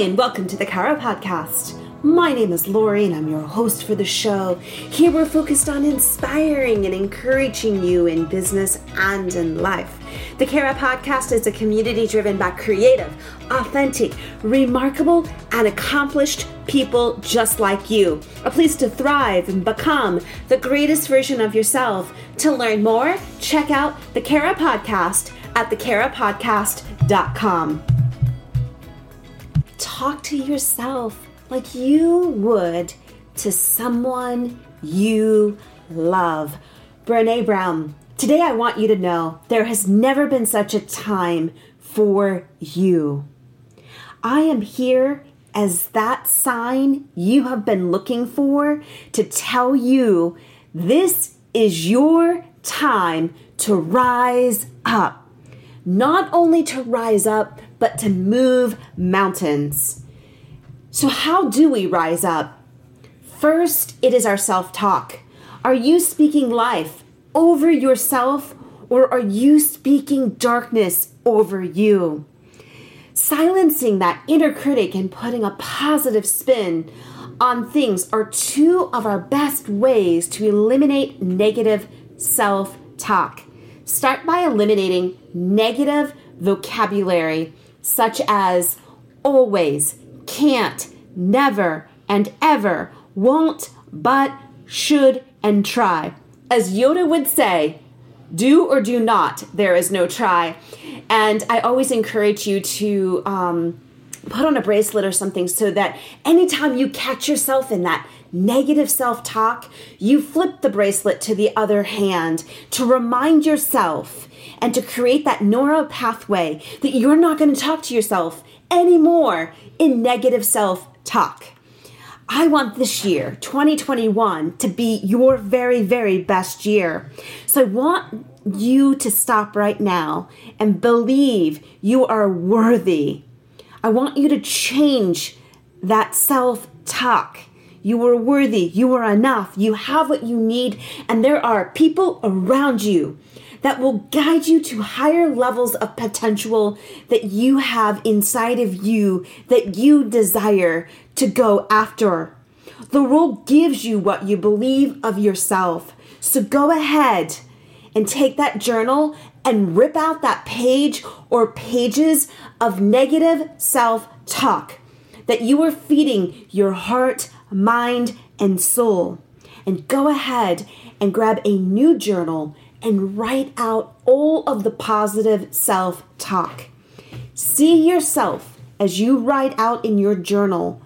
and welcome to the Kara Podcast. My name is Lori, and I'm your host for the show. Here we're focused on inspiring and encouraging you in business and in life. The Kara Podcast is a community driven by creative, authentic, remarkable, and accomplished people just like you. A place to thrive and become the greatest version of yourself. To learn more, check out the Kara Podcast at thekarapodcast.com. Talk to yourself like you would to someone you love. Brené Brown, today I want you to know there has never been such a time for you. I am here as that sign you have been looking for to tell you this is your time to rise up. Not only to rise up, but to move mountains. So, how do we rise up? First, it is our self talk. Are you speaking life over yourself or are you speaking darkness over you? Silencing that inner critic and putting a positive spin on things are two of our best ways to eliminate negative self talk. Start by eliminating negative vocabulary such as always, can't, never, and ever, won't, but, should, and try. As Yoda would say, do or do not, there is no try. And I always encourage you to um, put on a bracelet or something so that anytime you catch yourself in that negative self talk, you flip the bracelet to the other hand to remind yourself and to create that neural pathway that you're not going to talk to yourself anymore in negative self talk. I want this year, 2021, to be your very, very best year. So I want you to stop right now and believe you are worthy. I want you to change that self talk. You are worthy. You are enough. You have what you need. And there are people around you that will guide you to higher levels of potential that you have inside of you that you desire to go after. The world gives you what you believe of yourself. So go ahead and take that journal and rip out that page or pages of negative self talk that you are feeding your heart, mind, and soul. And go ahead and grab a new journal and write out all of the positive self talk. See yourself as you write out in your journal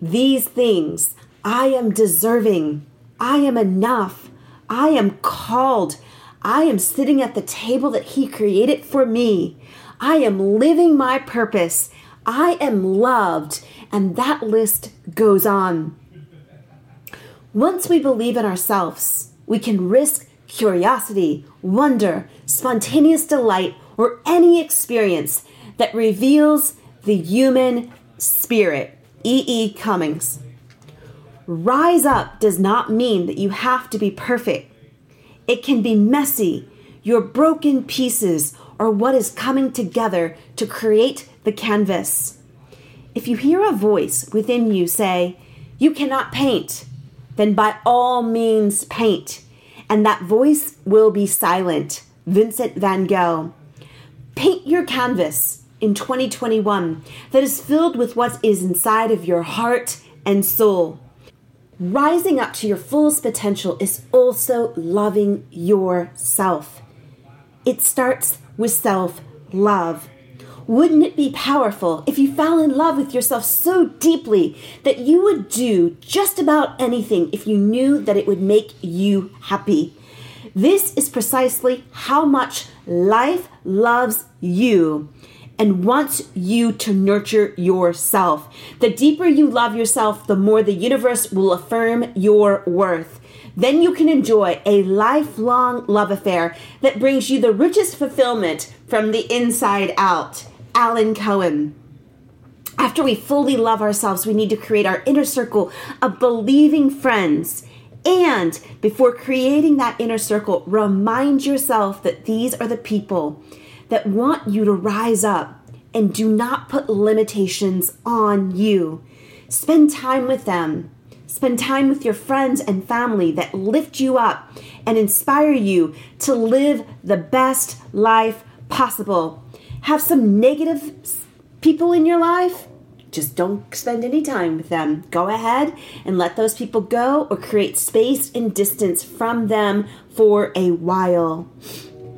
these things I am deserving, I am enough, I am called, I am sitting at the table that He created for me, I am living my purpose, I am loved, and that list goes on. Once we believe in ourselves, we can risk curiosity, wonder, spontaneous delight, or any experience that reveals the human spirit. E. E. Cummings. Rise up does not mean that you have to be perfect. It can be messy, your broken pieces, or what is coming together to create the canvas. If you hear a voice within you say, You cannot paint, then by all means paint and that voice will be silent. Vincent van Gogh. Paint your canvas in 2021 that is filled with what is inside of your heart and soul. Rising up to your fullest potential is also loving yourself. It starts with self love. Wouldn't it be powerful if you fell in love with yourself so deeply that you would do just about anything if you knew that it would make you happy? This is precisely how much life loves you and wants you to nurture yourself. The deeper you love yourself, the more the universe will affirm your worth. Then you can enjoy a lifelong love affair that brings you the richest fulfillment from the inside out. Alan Cohen. After we fully love ourselves, we need to create our inner circle of believing friends. And before creating that inner circle, remind yourself that these are the people that want you to rise up and do not put limitations on you. Spend time with them. Spend time with your friends and family that lift you up and inspire you to live the best life possible. Have some negative people in your life? Just don't spend any time with them. Go ahead and let those people go or create space and distance from them for a while.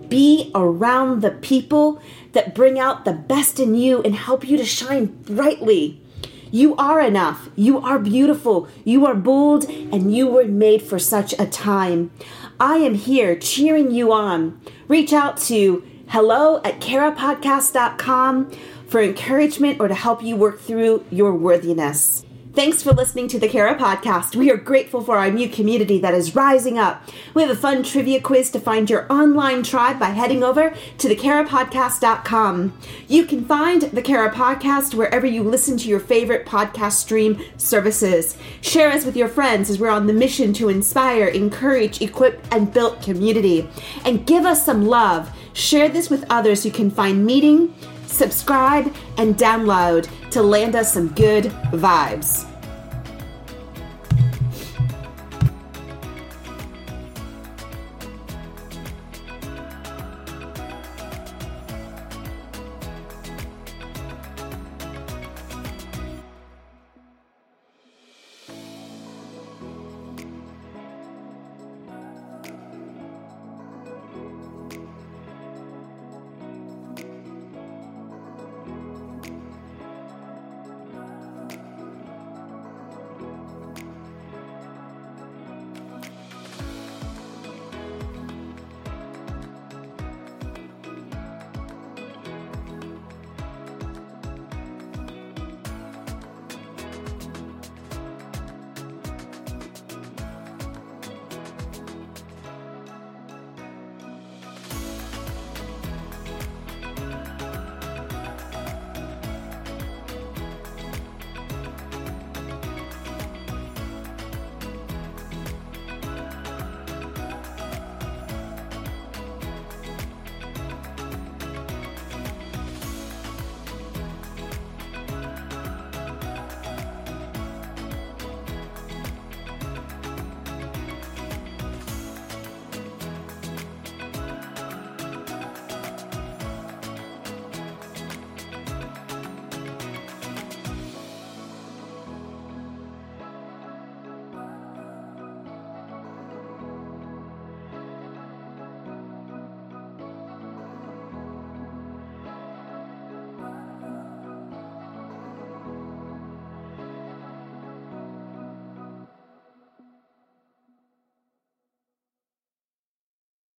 Be around the people that bring out the best in you and help you to shine brightly. You are enough. You are beautiful. You are bold, and you were made for such a time. I am here cheering you on. Reach out to hello at carapodcast.com for encouragement or to help you work through your worthiness. Thanks for listening to the Kara podcast. We are grateful for our new community that is rising up. We have a fun trivia quiz to find your online tribe by heading over to thekarapodcast.com. You can find the Kara podcast wherever you listen to your favorite podcast stream services. Share us with your friends as we're on the mission to inspire, encourage, equip, and build community. And give us some love. Share this with others who can find meeting subscribe, and download to land us some good vibes.